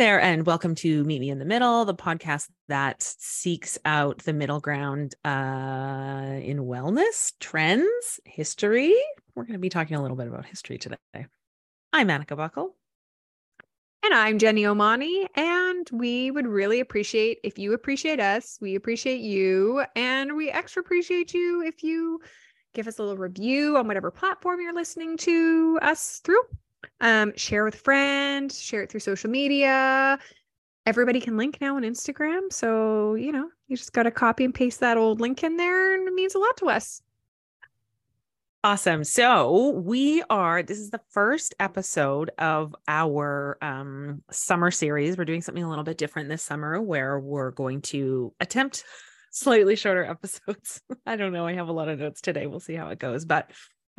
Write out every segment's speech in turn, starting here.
there, and welcome to Meet Me in the Middle, the podcast that seeks out the middle ground uh, in wellness, trends, history. We're going to be talking a little bit about history today. I'm Annika Buckle. And I'm Jenny Omani. And we would really appreciate if you appreciate us. We appreciate you. And we extra appreciate you if you give us a little review on whatever platform you're listening to us through. Um, share with friends, share it through social media. Everybody can link now on Instagram. So, you know, you just got to copy and paste that old link in there, and it means a lot to us. Awesome. So we are, this is the first episode of our um, summer series. We're doing something a little bit different this summer where we're going to attempt slightly shorter episodes. I don't know. I have a lot of notes today. We'll see how it goes. But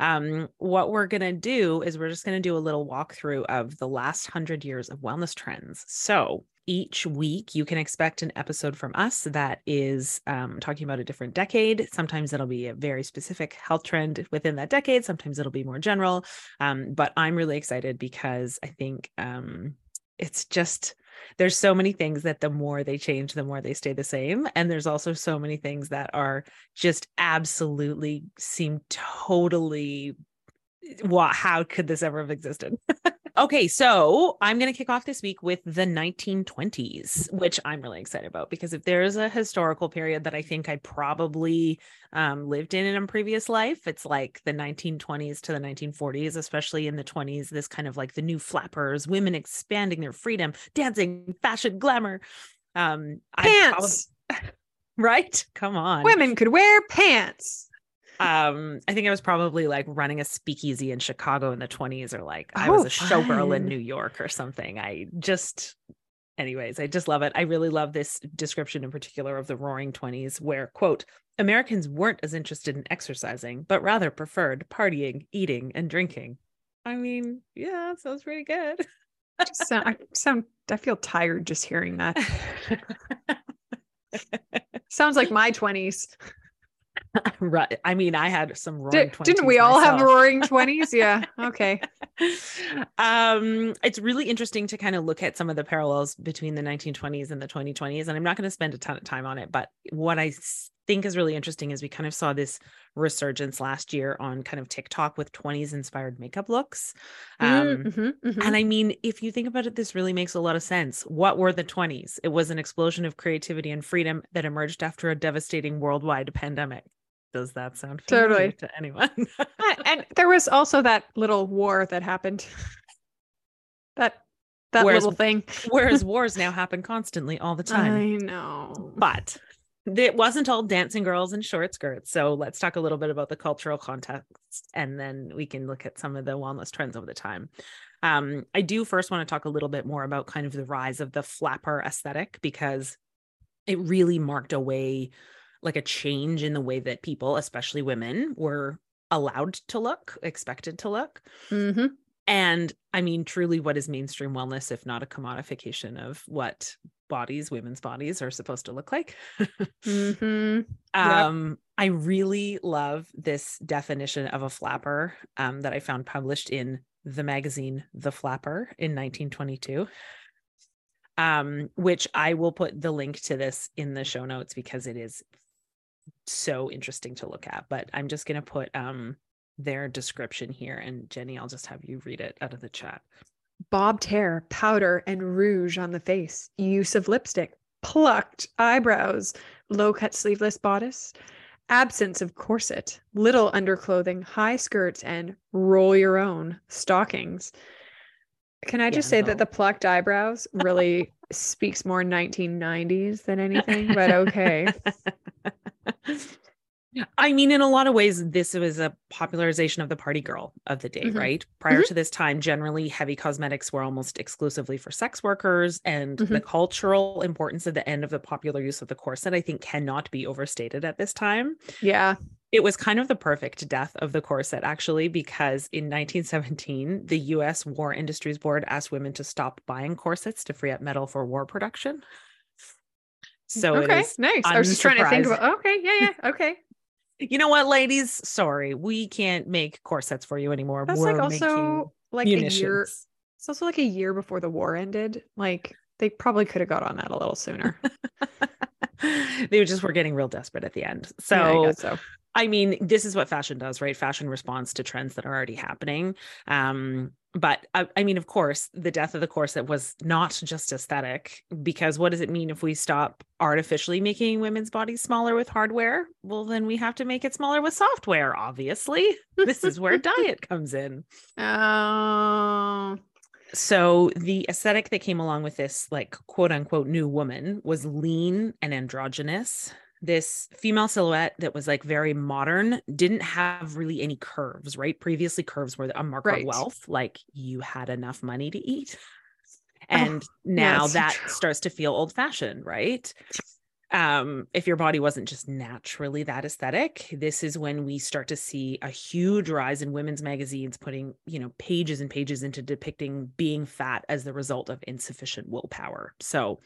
um, what we're going to do is we're just going to do a little walkthrough of the last hundred years of wellness trends. So each week you can expect an episode from us that is um, talking about a different decade. Sometimes it'll be a very specific health trend within that decade. Sometimes it'll be more general. Um, but I'm really excited because I think um, it's just there's so many things that the more they change the more they stay the same and there's also so many things that are just absolutely seem totally eh, what how could this ever have existed Okay, so I'm going to kick off this week with the 1920s, which I'm really excited about because if there's a historical period that I think I probably um, lived in in a previous life, it's like the 1920s to the 1940s, especially in the 20s. This kind of like the new flappers, women expanding their freedom, dancing, fashion, glamour. Um, pants, probably, right? Come on, women could wear pants um i think i was probably like running a speakeasy in chicago in the 20s or like oh, i was a showgirl in new york or something. I just anyways i just love it. I really love this description in particular of the roaring 20s where quote americans weren't as interested in exercising but rather preferred partying eating and drinking. I mean yeah sounds pretty good. I sound i feel tired just hearing that. Sounds like my 20s right. I mean, I had some roaring Did, Didn't we all myself. have roaring 20s? Yeah. Okay. um, it's really interesting to kind of look at some of the parallels between the 1920s and the 2020s. And I'm not going to spend a ton of time on it, but what I think is really interesting is we kind of saw this resurgence last year on kind of TikTok with 20s inspired makeup looks. Mm, um, mm-hmm, mm-hmm. And I mean, if you think about it, this really makes a lot of sense. What were the 20s? It was an explosion of creativity and freedom that emerged after a devastating worldwide pandemic. Does that sound totally to anyone? and there was also that little war that happened. that that whereas, little thing. whereas wars now happen constantly all the time. I know. But it wasn't all dancing girls in short skirts. So let's talk a little bit about the cultural context and then we can look at some of the wellness trends over the time. Um, I do first want to talk a little bit more about kind of the rise of the flapper aesthetic because it really marked a way, like a change in the way that people, especially women, were allowed to look, expected to look. Mm-hmm. And I mean, truly, what is mainstream wellness if not a commodification of what bodies, women's bodies, are supposed to look like? mm-hmm. um, yep. I really love this definition of a flapper um, that I found published in the magazine The Flapper in 1922. Um, which I will put the link to this in the show notes because it is so interesting to look at. But I'm just going to put um, their description here. And Jenny, I'll just have you read it out of the chat. Bobbed hair, powder, and rouge on the face, use of lipstick, plucked eyebrows, low cut sleeveless bodice, absence of corset, little underclothing, high skirts, and roll your own stockings. Can I just yeah, say no. that the plucked eyebrows really speaks more 1990s than anything, but okay. I mean, in a lot of ways, this was a popularization of the party girl of the day, mm-hmm. right? Prior mm-hmm. to this time, generally heavy cosmetics were almost exclusively for sex workers, and mm-hmm. the cultural importance of the end of the popular use of the corset, I think, cannot be overstated at this time. Yeah. It was kind of the perfect death of the corset, actually, because in 1917, the US War Industries Board asked women to stop buying corsets to free up metal for war production. So okay, nice. I was just trying to think about. Okay, yeah, yeah, okay you know what, ladies? Sorry, we can't make corsets for you anymore. That's We're like also like munitions. a year. It's also like a year before the war ended. Like They probably could have got on that a little sooner. they just were getting real desperate at the end. So, Yeah, I so. I mean, this is what fashion does, right? Fashion responds to trends that are already happening. Um, but I, I mean, of course, the death of the corset was not just aesthetic, because what does it mean if we stop artificially making women's bodies smaller with hardware? Well, then we have to make it smaller with software, obviously. this is where diet comes in. Oh, So the aesthetic that came along with this, like quote unquote, new woman was lean and androgynous. This female silhouette that was like very modern didn't have really any curves, right? Previously, curves were a marker Right. of wealth, like you had enough money to eat. And now Oh, so that starts to feel old fashioned, right? um if your body wasn't just naturally that aesthetic this is when we start to see a huge rise in women's magazines putting you know pages and pages into depicting being fat as the result of insufficient willpower so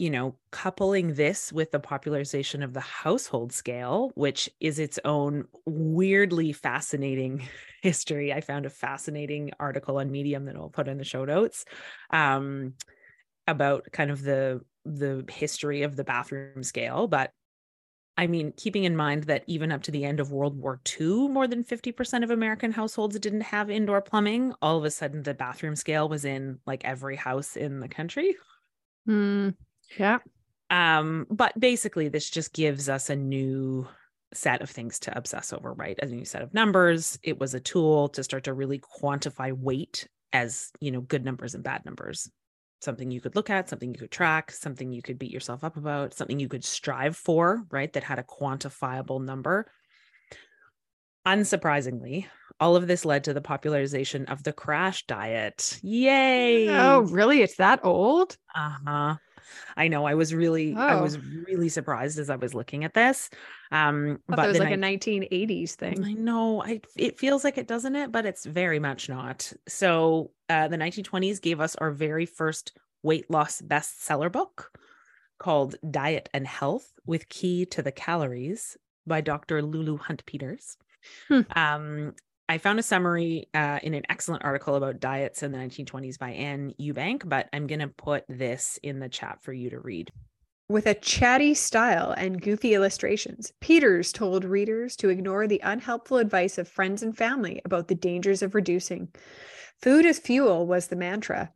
you know coupling this with the popularization of the household scale which is its own weirdly fascinating history. I found a fascinating article on medium that i'll put in the show notes um about kind of the the history of the bathroom scale. But i mean keeping in mind that even up to the end of world war ii more than 50% of american households didn't have indoor plumbing all of a sudden the bathroom scale was in like every house in the country. Hmm. Yeah. um but basically this just gives us a new set of things to obsess over right a new set of numbers it was a tool to start to really quantify weight as you know good numbers and bad numbers something you could look at something you could track something you could beat yourself up about something you could strive for right that had a quantifiable number unsurprisingly all of this led to the popularization of the crash diet yay Oh, really? It's that old? uh-huh. I know. I was really, I Oh. was really surprised as I was looking at this. Um, I but it was like a 1980s thing. I know. I it feels like it, doesn't it? But it's very much not. So, uh, the 1920s gave us our very first weight loss bestseller book called Diet and Health with Key to the Calories by Dr. Lulu Hunt Peters. Hmm. Um, I found a summary uh, in an excellent article about diets in the 1920s by Anne Ewbank, but I'm going to put this in the chat for you to read. With a chatty style and goofy illustrations, Peters told readers to ignore the unhelpful advice of friends and family about the dangers of reducing. Food as fuel was the mantra.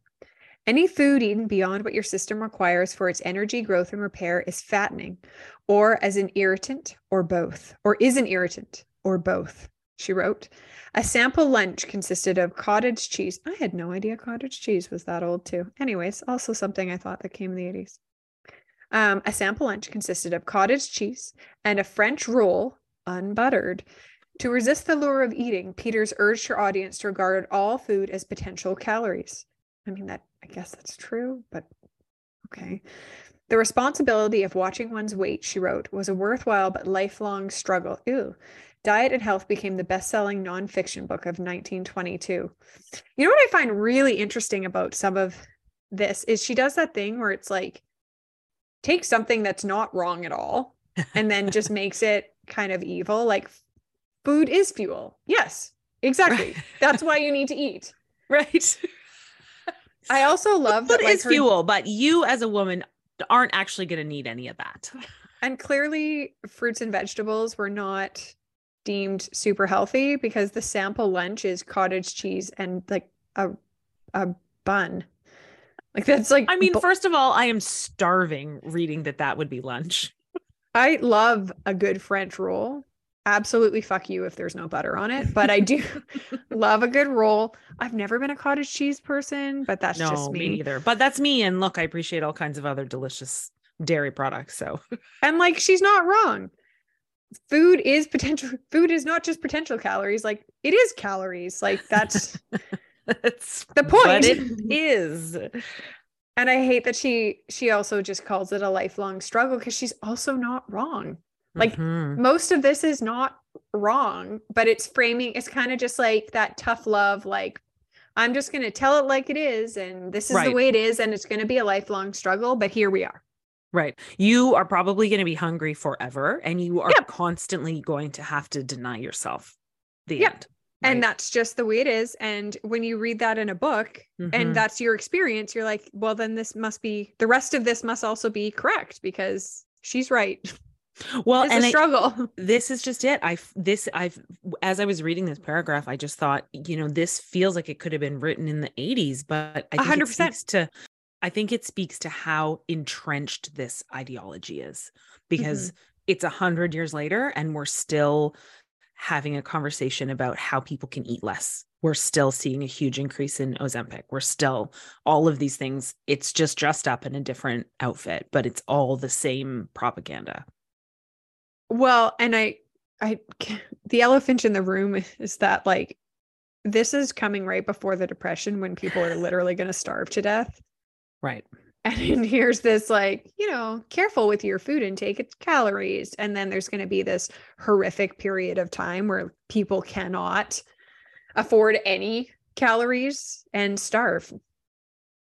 Any food eaten beyond what your system requires for its energy, growth, and repair is fattening, or as an irritant, or both, or is an irritant, or both, she wrote. A sample lunch consisted of cottage cheese. I had no idea cottage cheese was that old, too. Anyways, also something I thought that came in the 80s. Um, a sample lunch consisted of cottage cheese and a French roll, unbuttered. To resist the lure of eating, Peters urged her audience to regard all food as potential calories. I mean, that I guess that's true, but okay. The responsibility of watching one's weight, she wrote, was a worthwhile but lifelong struggle. Ew. Diet and Health became the best selling nonfiction book of 1922. You know what I find really interesting about some of this is she does that thing where it's like, take something that's not wrong at all and then just makes it kind of evil. Like food is fuel. Yes, exactly. Right. That's why you need to eat. Right. I also love Food that like is her- fuel, but you as a woman aren't actually going to need any of that. and clearly fruits and vegetables were not deemed super healthy because the sample lunch is cottage cheese and like a a bun. Like that's like I mean, bu- first of all, I am starving reading that that would be lunch. I love a good French roll. Absolutely fuck you if there's no butter on it, but I do love a good roll. I've never been a cottage cheese person, but that's no, just me me. neither. But that's me. And look, I appreciate all kinds of other delicious dairy products. So And like she's not wrong. Food is potential food is not just potential calories, like it is calories. Like that's that's The point. it is. and I hate that she she also just calls it a lifelong struggle because she's also not wrong. Like, Mhm. Most of this is not wrong, but it's framing it's kind of just like that tough love like I'm just going to tell it like it is and this is the way it is and it's going to be a lifelong struggle, but here we are. Right. You are probably going to be hungry forever and you are Yeah. constantly going to have to deny yourself the Yeah. end. And that's just the way it is. And when you read that in a book Mhm. and that's your experience, you're like, well, then this must be the rest of this must also be correct because she's right. well, It's and a I- struggle. this is just it. I this I've as I was reading this paragraph, I just thought, you know, this feels like it could have been written in the 80s, but I think hundred it percent. speaks to I think it speaks to how entrenched this ideology is because mm-hmm. it's a hundred years later and we're still having a conversation about how people can eat less. We're still seeing a huge increase in Ozempic. We're still all of these things. It's just dressed up in a different outfit, but it's all the same propaganda. Well, and I, I, the elephant in the room is that like, this is coming right before the depression when people are literally going to starve to death. Right. And here's this like, you know, careful with your food intake, it's calories. And then there's going to be this horrific period of time where people cannot afford any calories and starve.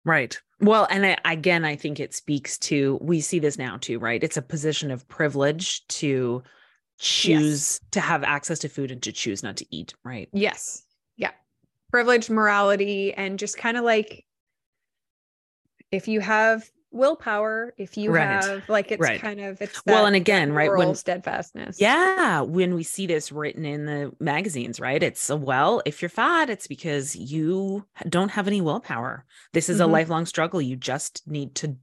Right. Well, and I, again, I think it speaks to we see this now too, right? It's a position of privilege to choose to have access to food and to choose not to eat, right? Yes. Yeah. Privilege, morality, and just kind of like if you have willpower, if you Right. have like it's Right. kind of it's Well, and again, right, when- steadfastness. Yeah, when we see this written in the magazines, right? It's a, well, if you're fat, it's because you don't have any willpower. This is a Mhm. lifelong struggle. You just need to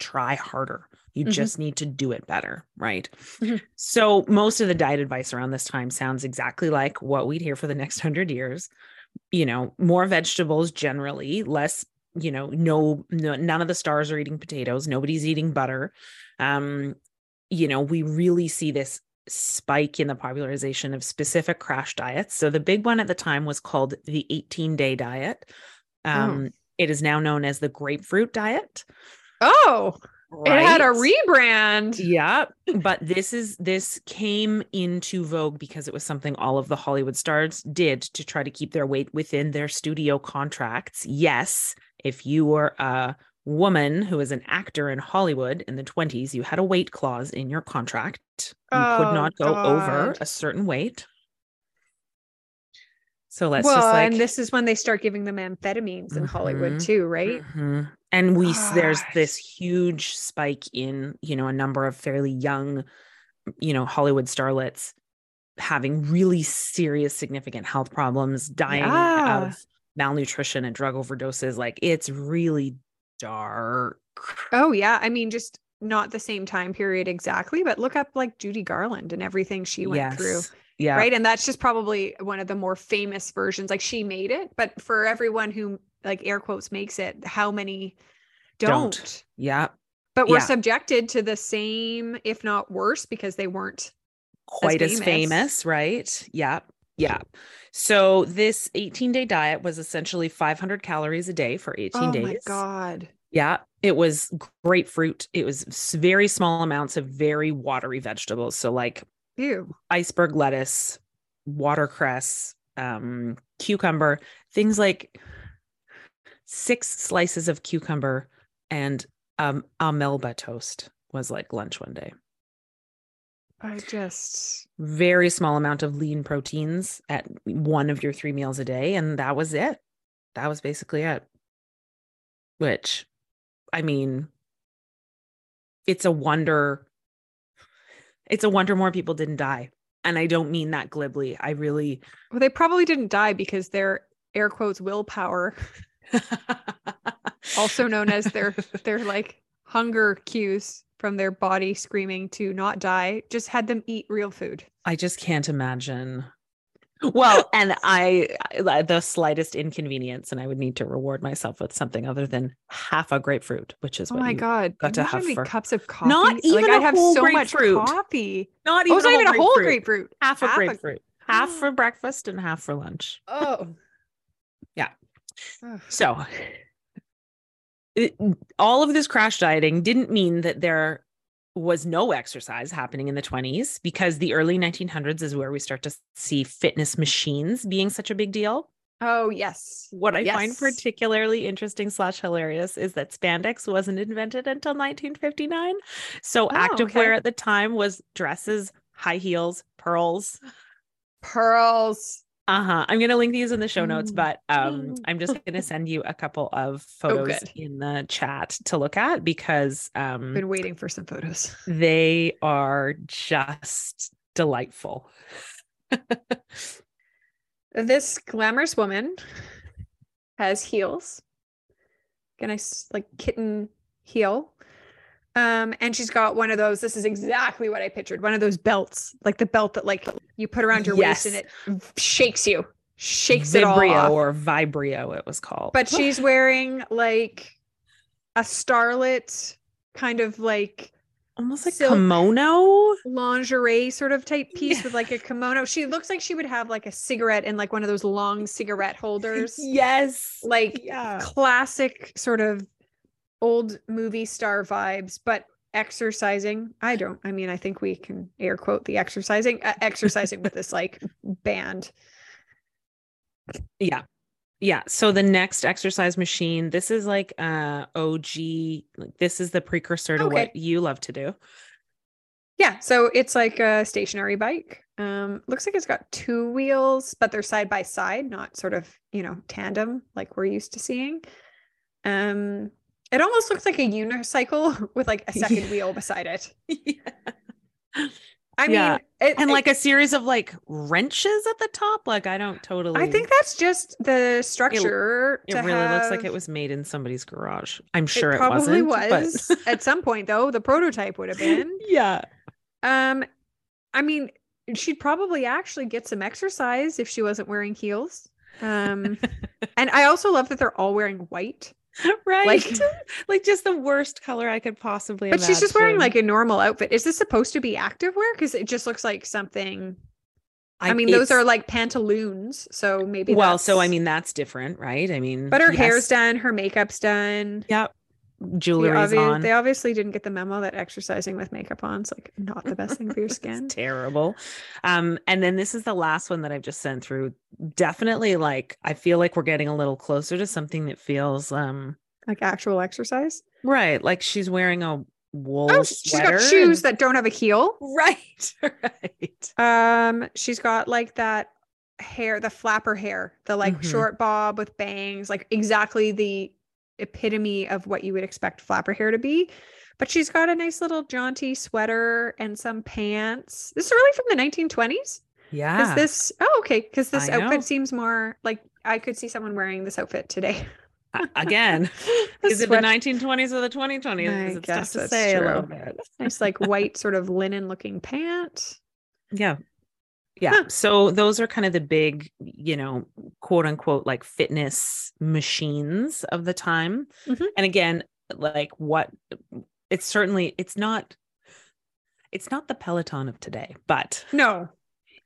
try harder. You Mhm. just need to do it better, right? Mhm. So, most of the diet advice around this time sounds exactly like what we'd hear for the next 100 years. You know, more vegetables generally, less you know no, no none of the stars are eating potatoes nobody's eating butter. Um you know we really see this spike in the popularization of specific crash diets. So the big one at the time was called the 18 day diet. Um it is now known as the grapefruit diet. Oh, it had a rebrand. yeah but this is this came into vogue because it was something all of the hollywood stars did to try to keep their weight within their studio contracts. Yes if you were a woman who was an actor in hollywood in the 20s you had a weight clause in your contract you could Oh, not go over a certain weight so let's well, just like and this is when they start giving them amphetamines in Hollywood Mhm. too, right? Mhm. And we s- there's this huge spike in, you know, a number of fairly young, you know, Hollywood starlets having really serious significant health problems, dying Yeah. of malnutrition and drug overdoses. Like it's really dark. Oh yeah, I mean just not the same time period exactly, but look up like Judy Garland and everything she went through. Yeah. right and that's just probably one of the more famous versions like she made it but for everyone who like air quotes makes it how many don't, Don't. Yeah. but we're Yeah. subjected to the same if not worse because they weren't quite as famous. famous, right? Yeah. Yeah. So this 18 day diet was essentially 500 calories a day for 18 oh days. Oh my god Yeah, it was grapefruit. It was very small amounts of very watery vegetables. So like ew iceberg lettuce, watercress, um, cucumber, things like six slices of cucumber and um, a melba toast was like lunch one day. I just Very small amount of lean proteins at one of your three meals a day, and that was it. That was basically it. Which, I mean, it's a wonder. It's a wonder more people didn't die. And I don't mean that glibly. I really well they probably didn't die because their air quotes willpower also known as their their like hunger cues from their body screaming to not die just had them eat real food I just can't imagine. Well, and I, I- the slightest inconvenience, and I would need to reward myself with something other than half a grapefruit, which is Oh what my god! got to have for- cups of coffee. Not even like a I'd have whole so much coffee. not Oh, even, it's not even a whole grapefruit. grapefruit. half a Half a- grapefruit, half for breakfast and half for lunch. Oh, Yeah. So, it, all of this crash dieting didn't mean that there was no exercise happening in the 20s because the early 1900s is where we start to see fitness machines being such a big deal. Oh yes. What I find particularly interesting slash hilarious is that spandex wasn't invented until 1959. So oh, activewear okay. at the time was dresses, high heels, pearls. Pearls. Uh-huh. I'm gonna link these in the show notes, Mm. but um. I'm just gonna send you a couple of photos good. in the chat to look at because um Been waiting for some photos. they are just delightful. This glamorous woman has heels, a nice like kitten heel. Um, and she's got one of those. This is exactly what I pictured. One of those belts, like the belt that like you put around your waist and it shakes you, shakes it all Vibrio off. or Vibrio, it was called. But she's wearing like a starlet kind of like almost like kimono. lingerie sort of type piece Yeah. with like a kimono. She looks like she would have like a cigarette in like one of those long cigarette holders. Yes. Like yeah. classic sort of old movie star vibes, but exercising. I don't, I mean, I think we can air quote the exercising, uh, exercising with this like band. Yeah. Yeah. So the next exercise machine, this is like uh OG, like this is the precursor to Okay. what you love to do. Yeah. So it's like a stationary bike. Um, looks like it's got two wheels, but they're side by side, not sort of, you know, tandem like we're used to seeing. Um, it almost looks like a unicycle with like a second Yeah. wheel beside it. yeah. I mean, Yeah. it, And it- like a series of like wrenches at the top. Like I don't totally I think that's just the structure. it to really looks like it was made in somebody's garage. I'm sure it, probably was but- at some point though. The prototype would have been. yeah. Um, I mean, she'd probably actually get some exercise if she wasn't wearing heels. Um, and I also love that they're all wearing white, Right. Like- Like, just the worst color I could possibly but she's just wearing like a normal outfit. Is this supposed to be active wear? Because it just looks like something. I, mean, those are like pantaloons, so maybe. well, so I mean that's different, right? I mean but her hair's done, her makeup's done. Yeah. They, Jewelry's obvi- on. they obviously didn't get the memo that exercising with makeup on is like not the best thing for your It's skin. terrible. Um, and then this is the last one that I've just sent through. Definitely like I feel like we're getting a little closer to something that feels um Like actual exercise. right. Like she's wearing a wool Oh, she's sweater got shoes and- that don't have a heel. right, right. Um, she's got like that hair, the flapper hair, the like Mhm. short bob with bangs, like exactly the epitome of what you would expect flapper hair to be. But she's got a nice little jaunty sweater and some pants. This is really from the 1920s. Yeah. Because this, oh, okay. Because this I know. outfit seems more like I could see someone wearing this outfit today. Again, is it the 1920s or the 2020s? I guess to that's say a little bit. nice, like white, sort of linen looking pant. Yeah. Yeah. So those are kind of the big, you know, quote unquote, like fitness machines of the time. Mhm. And again, like what it's certainly, it's not, it's not the Peloton of today, but No,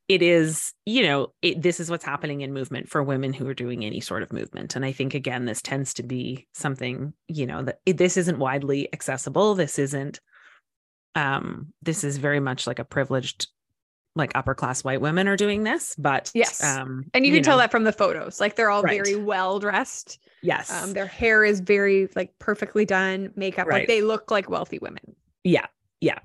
it is, you know, it, this is what's happening in movement for women who are doing any sort of movement. And I think, again, this tends to be something, you know, that it, this isn't widely accessible. This isn't, um, this is very much like a privileged, like upper class white women are doing this, but Yes. um, and you can tell that from the photos. Like they're all Right. very well dressed. yes, Um, their hair is very like perfectly done. Makeup, Right. like they look like wealthy women. yeah, yeah.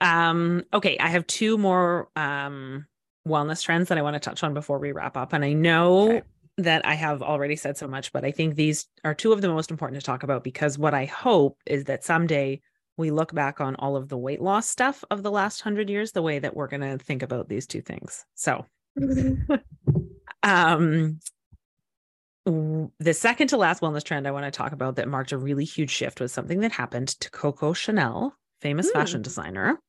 Um, okay, I have two more um wellness trends that I want to touch on before we wrap up. And I know Okay. that I have already said so much, but I think these are two of the most important to talk about because what I hope is that someday we look back on all of the weight loss stuff of the last hundred years the way that we're going to think about these two things. So, um, the second to last wellness trend I want to talk about that marked a really huge shift was something that happened to Coco Chanel, famous Hmm. fashion designer.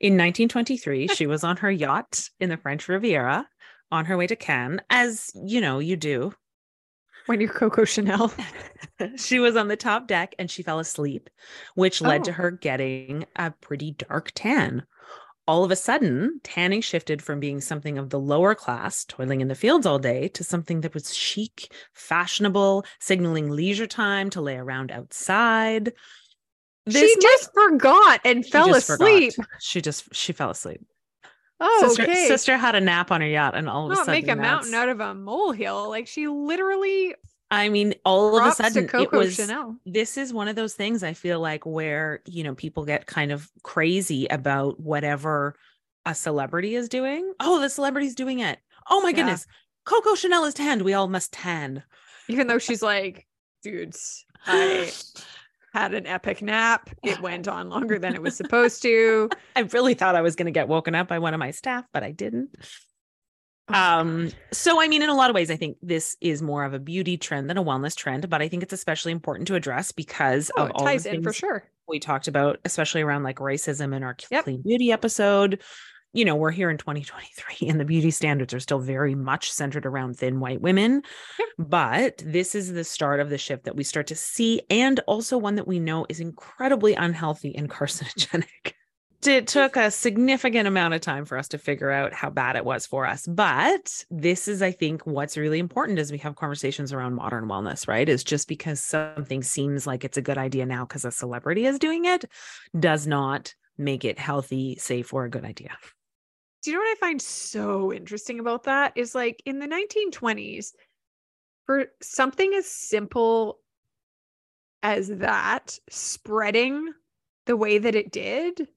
In 1923, she was on her yacht in the French Riviera on her way to Cannes, as you know, you do. When you're Coco Chanel. she was on the top deck and she fell asleep, which led to Oh. her getting a pretty dark tan. All of a sudden, tanning shifted from being something of the lower class, toiling in the fields all day, to something that was chic, fashionable, signaling leisure time to lay around outside. she might- just forgot and she fell just forgot. asleep. She just she fell asleep. Oh, sister, okay. sister had a nap on her yacht, and all of a Not sudden, make a mountain out of a molehill. Like she literally I mean, all of a sudden, it was. Chanel. this is one of those things I feel like where, you know, people get kind of crazy about whatever a celebrity is doing. Oh, the celebrity's doing it. Oh my Yeah. goodness. Coco Chanel is tanned. We all must tan. Even though she's like, dudes, I had an epic nap. It went on longer than it was supposed to. I really thought I was going to get woken up by one of my staff, but I didn't. Oh, Um, so I mean, in a lot of ways, I think this is more of a beauty trend than a wellness trend, but I think it's especially important to address because Oh, of all ties the in for sure. we talked about, especially around like racism in our Yep. clean beauty episode. You know, we're here in 2023 and the beauty standards are still very much centered around thin white women. But this is the start of the shift that we start to see, and also one that we know is incredibly unhealthy and carcinogenic. It took a significant amount of time for us to figure out how bad it was for us. But this is, I think, what's really important as we have conversations around modern wellness, right? Is just because something seems like it's a good idea now because a celebrity is doing it does not make it healthy, safe, or a good idea. Do you know what I find so interesting about that? Is like in the 1920s, for something as simple as that spreading the way that it did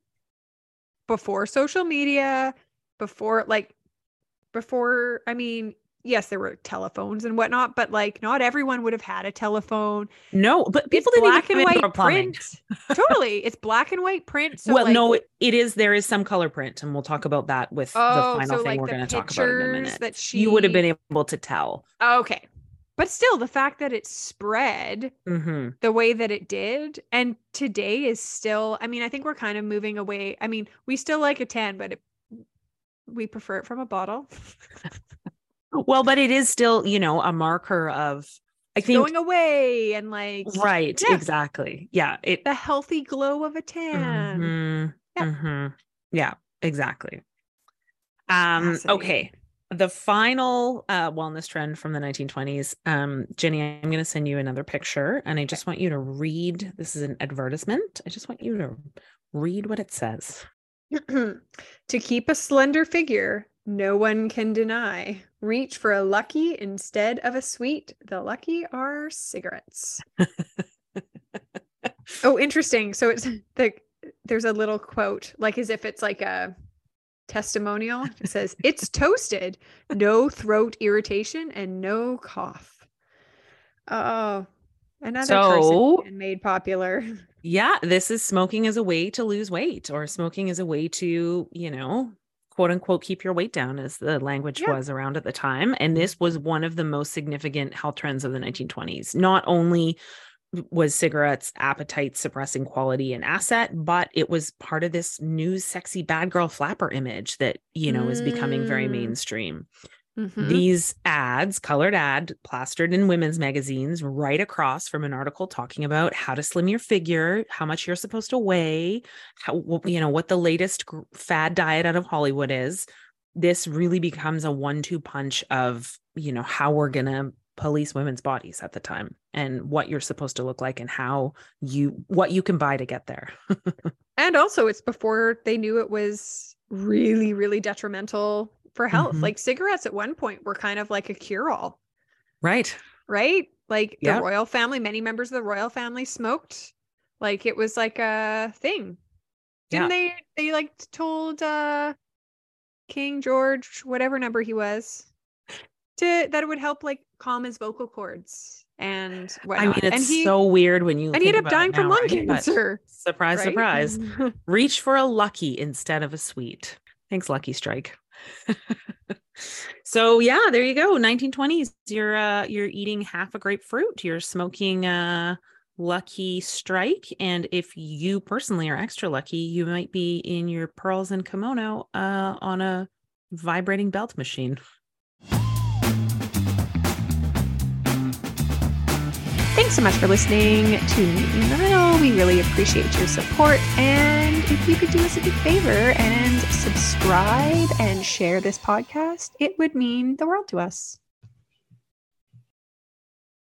before social media, before like, before, I mean, yes, there were telephones and whatnot, but like not everyone would have had a telephone. No, but people it's didn't black even and white print. totally. It's black and white print. So well, like, no, it- is. There is some color print, and we'll talk about that with Oh, the final so, thing like, we're going to talk about in a minute. that you would have been able to tell. Okay. But still, the fact that it spread hmm the way that it did and today is still, I mean, I think we're kind of moving away. I mean, we still like a 10, but it, we prefer it from a bottle. Well, but it is still, you know, a marker of. I think Going away and like right, Yeah. exactly. Yeah, it. the healthy glow of a tan. Mhm, Yeah. mhm. Yeah, exactly. Um. Okay. The final uh, wellness trend from the 1920s. Um, Jenny, I'm going to send you another picture, and I just want you to read. This is an advertisement. I just want you to read what it says. to keep a slender figure, no one can deny. Reach for a lucky instead of a sweet. The lucky are cigarettes. oh, interesting. So it's the there's a little quote, like as if it's like a testimonial. It says, It's toasted, no throat irritation, and no cough. Oh, another So- person made popular. Yeah, this is smoking as a way to lose weight, or smoking as a way to, you know, quote unquote, keep your weight down, as the language Yeah. was around at the time. And this was one of the most significant health trends of the 1920s. Not only was cigarettes appetite suppressing quality and asset, but it was part of this new sexy bad girl flapper image that, you know, is becoming very Mm. mainstream. Mhm. These ads, colored ad, plastered in women's magazines, right across from an article talking about how to slim your figure, how much you're supposed to weigh, how you know what the latest fad diet out of Hollywood is. This really becomes a one-two punch of you know how we're gonna police women's bodies at the time and what you're supposed to look like and how you what you can buy to get there. And also, it's before they knew it was really, really detrimental for health. Mhm. Like cigarettes at one point were kind of like a cure all, right. right? Like the royal family, many members of the royal family smoked. Like it was like a thing. Didn't they? They like told uh King George, whatever number he was, to that it would help like calm his vocal cords and I mean, it's he so weird when you and he ended up dying it from lung right? But cancer. surprise, right? surprise. reach for a lucky instead of a sweet. Thanks, Lucky Strike. so yeah, there you go. 1920s. You're uh you're eating half a grapefruit. You're smoking uh Lucky Strike. And if you personally are extra lucky, you might be in your pearls and kimono uh on a vibrating belt machine. Thanks so much for listening to Meet Me in the Middle. We really appreciate your support. And if you could do us a big favor and subscribe and share this podcast, it would mean the world to us.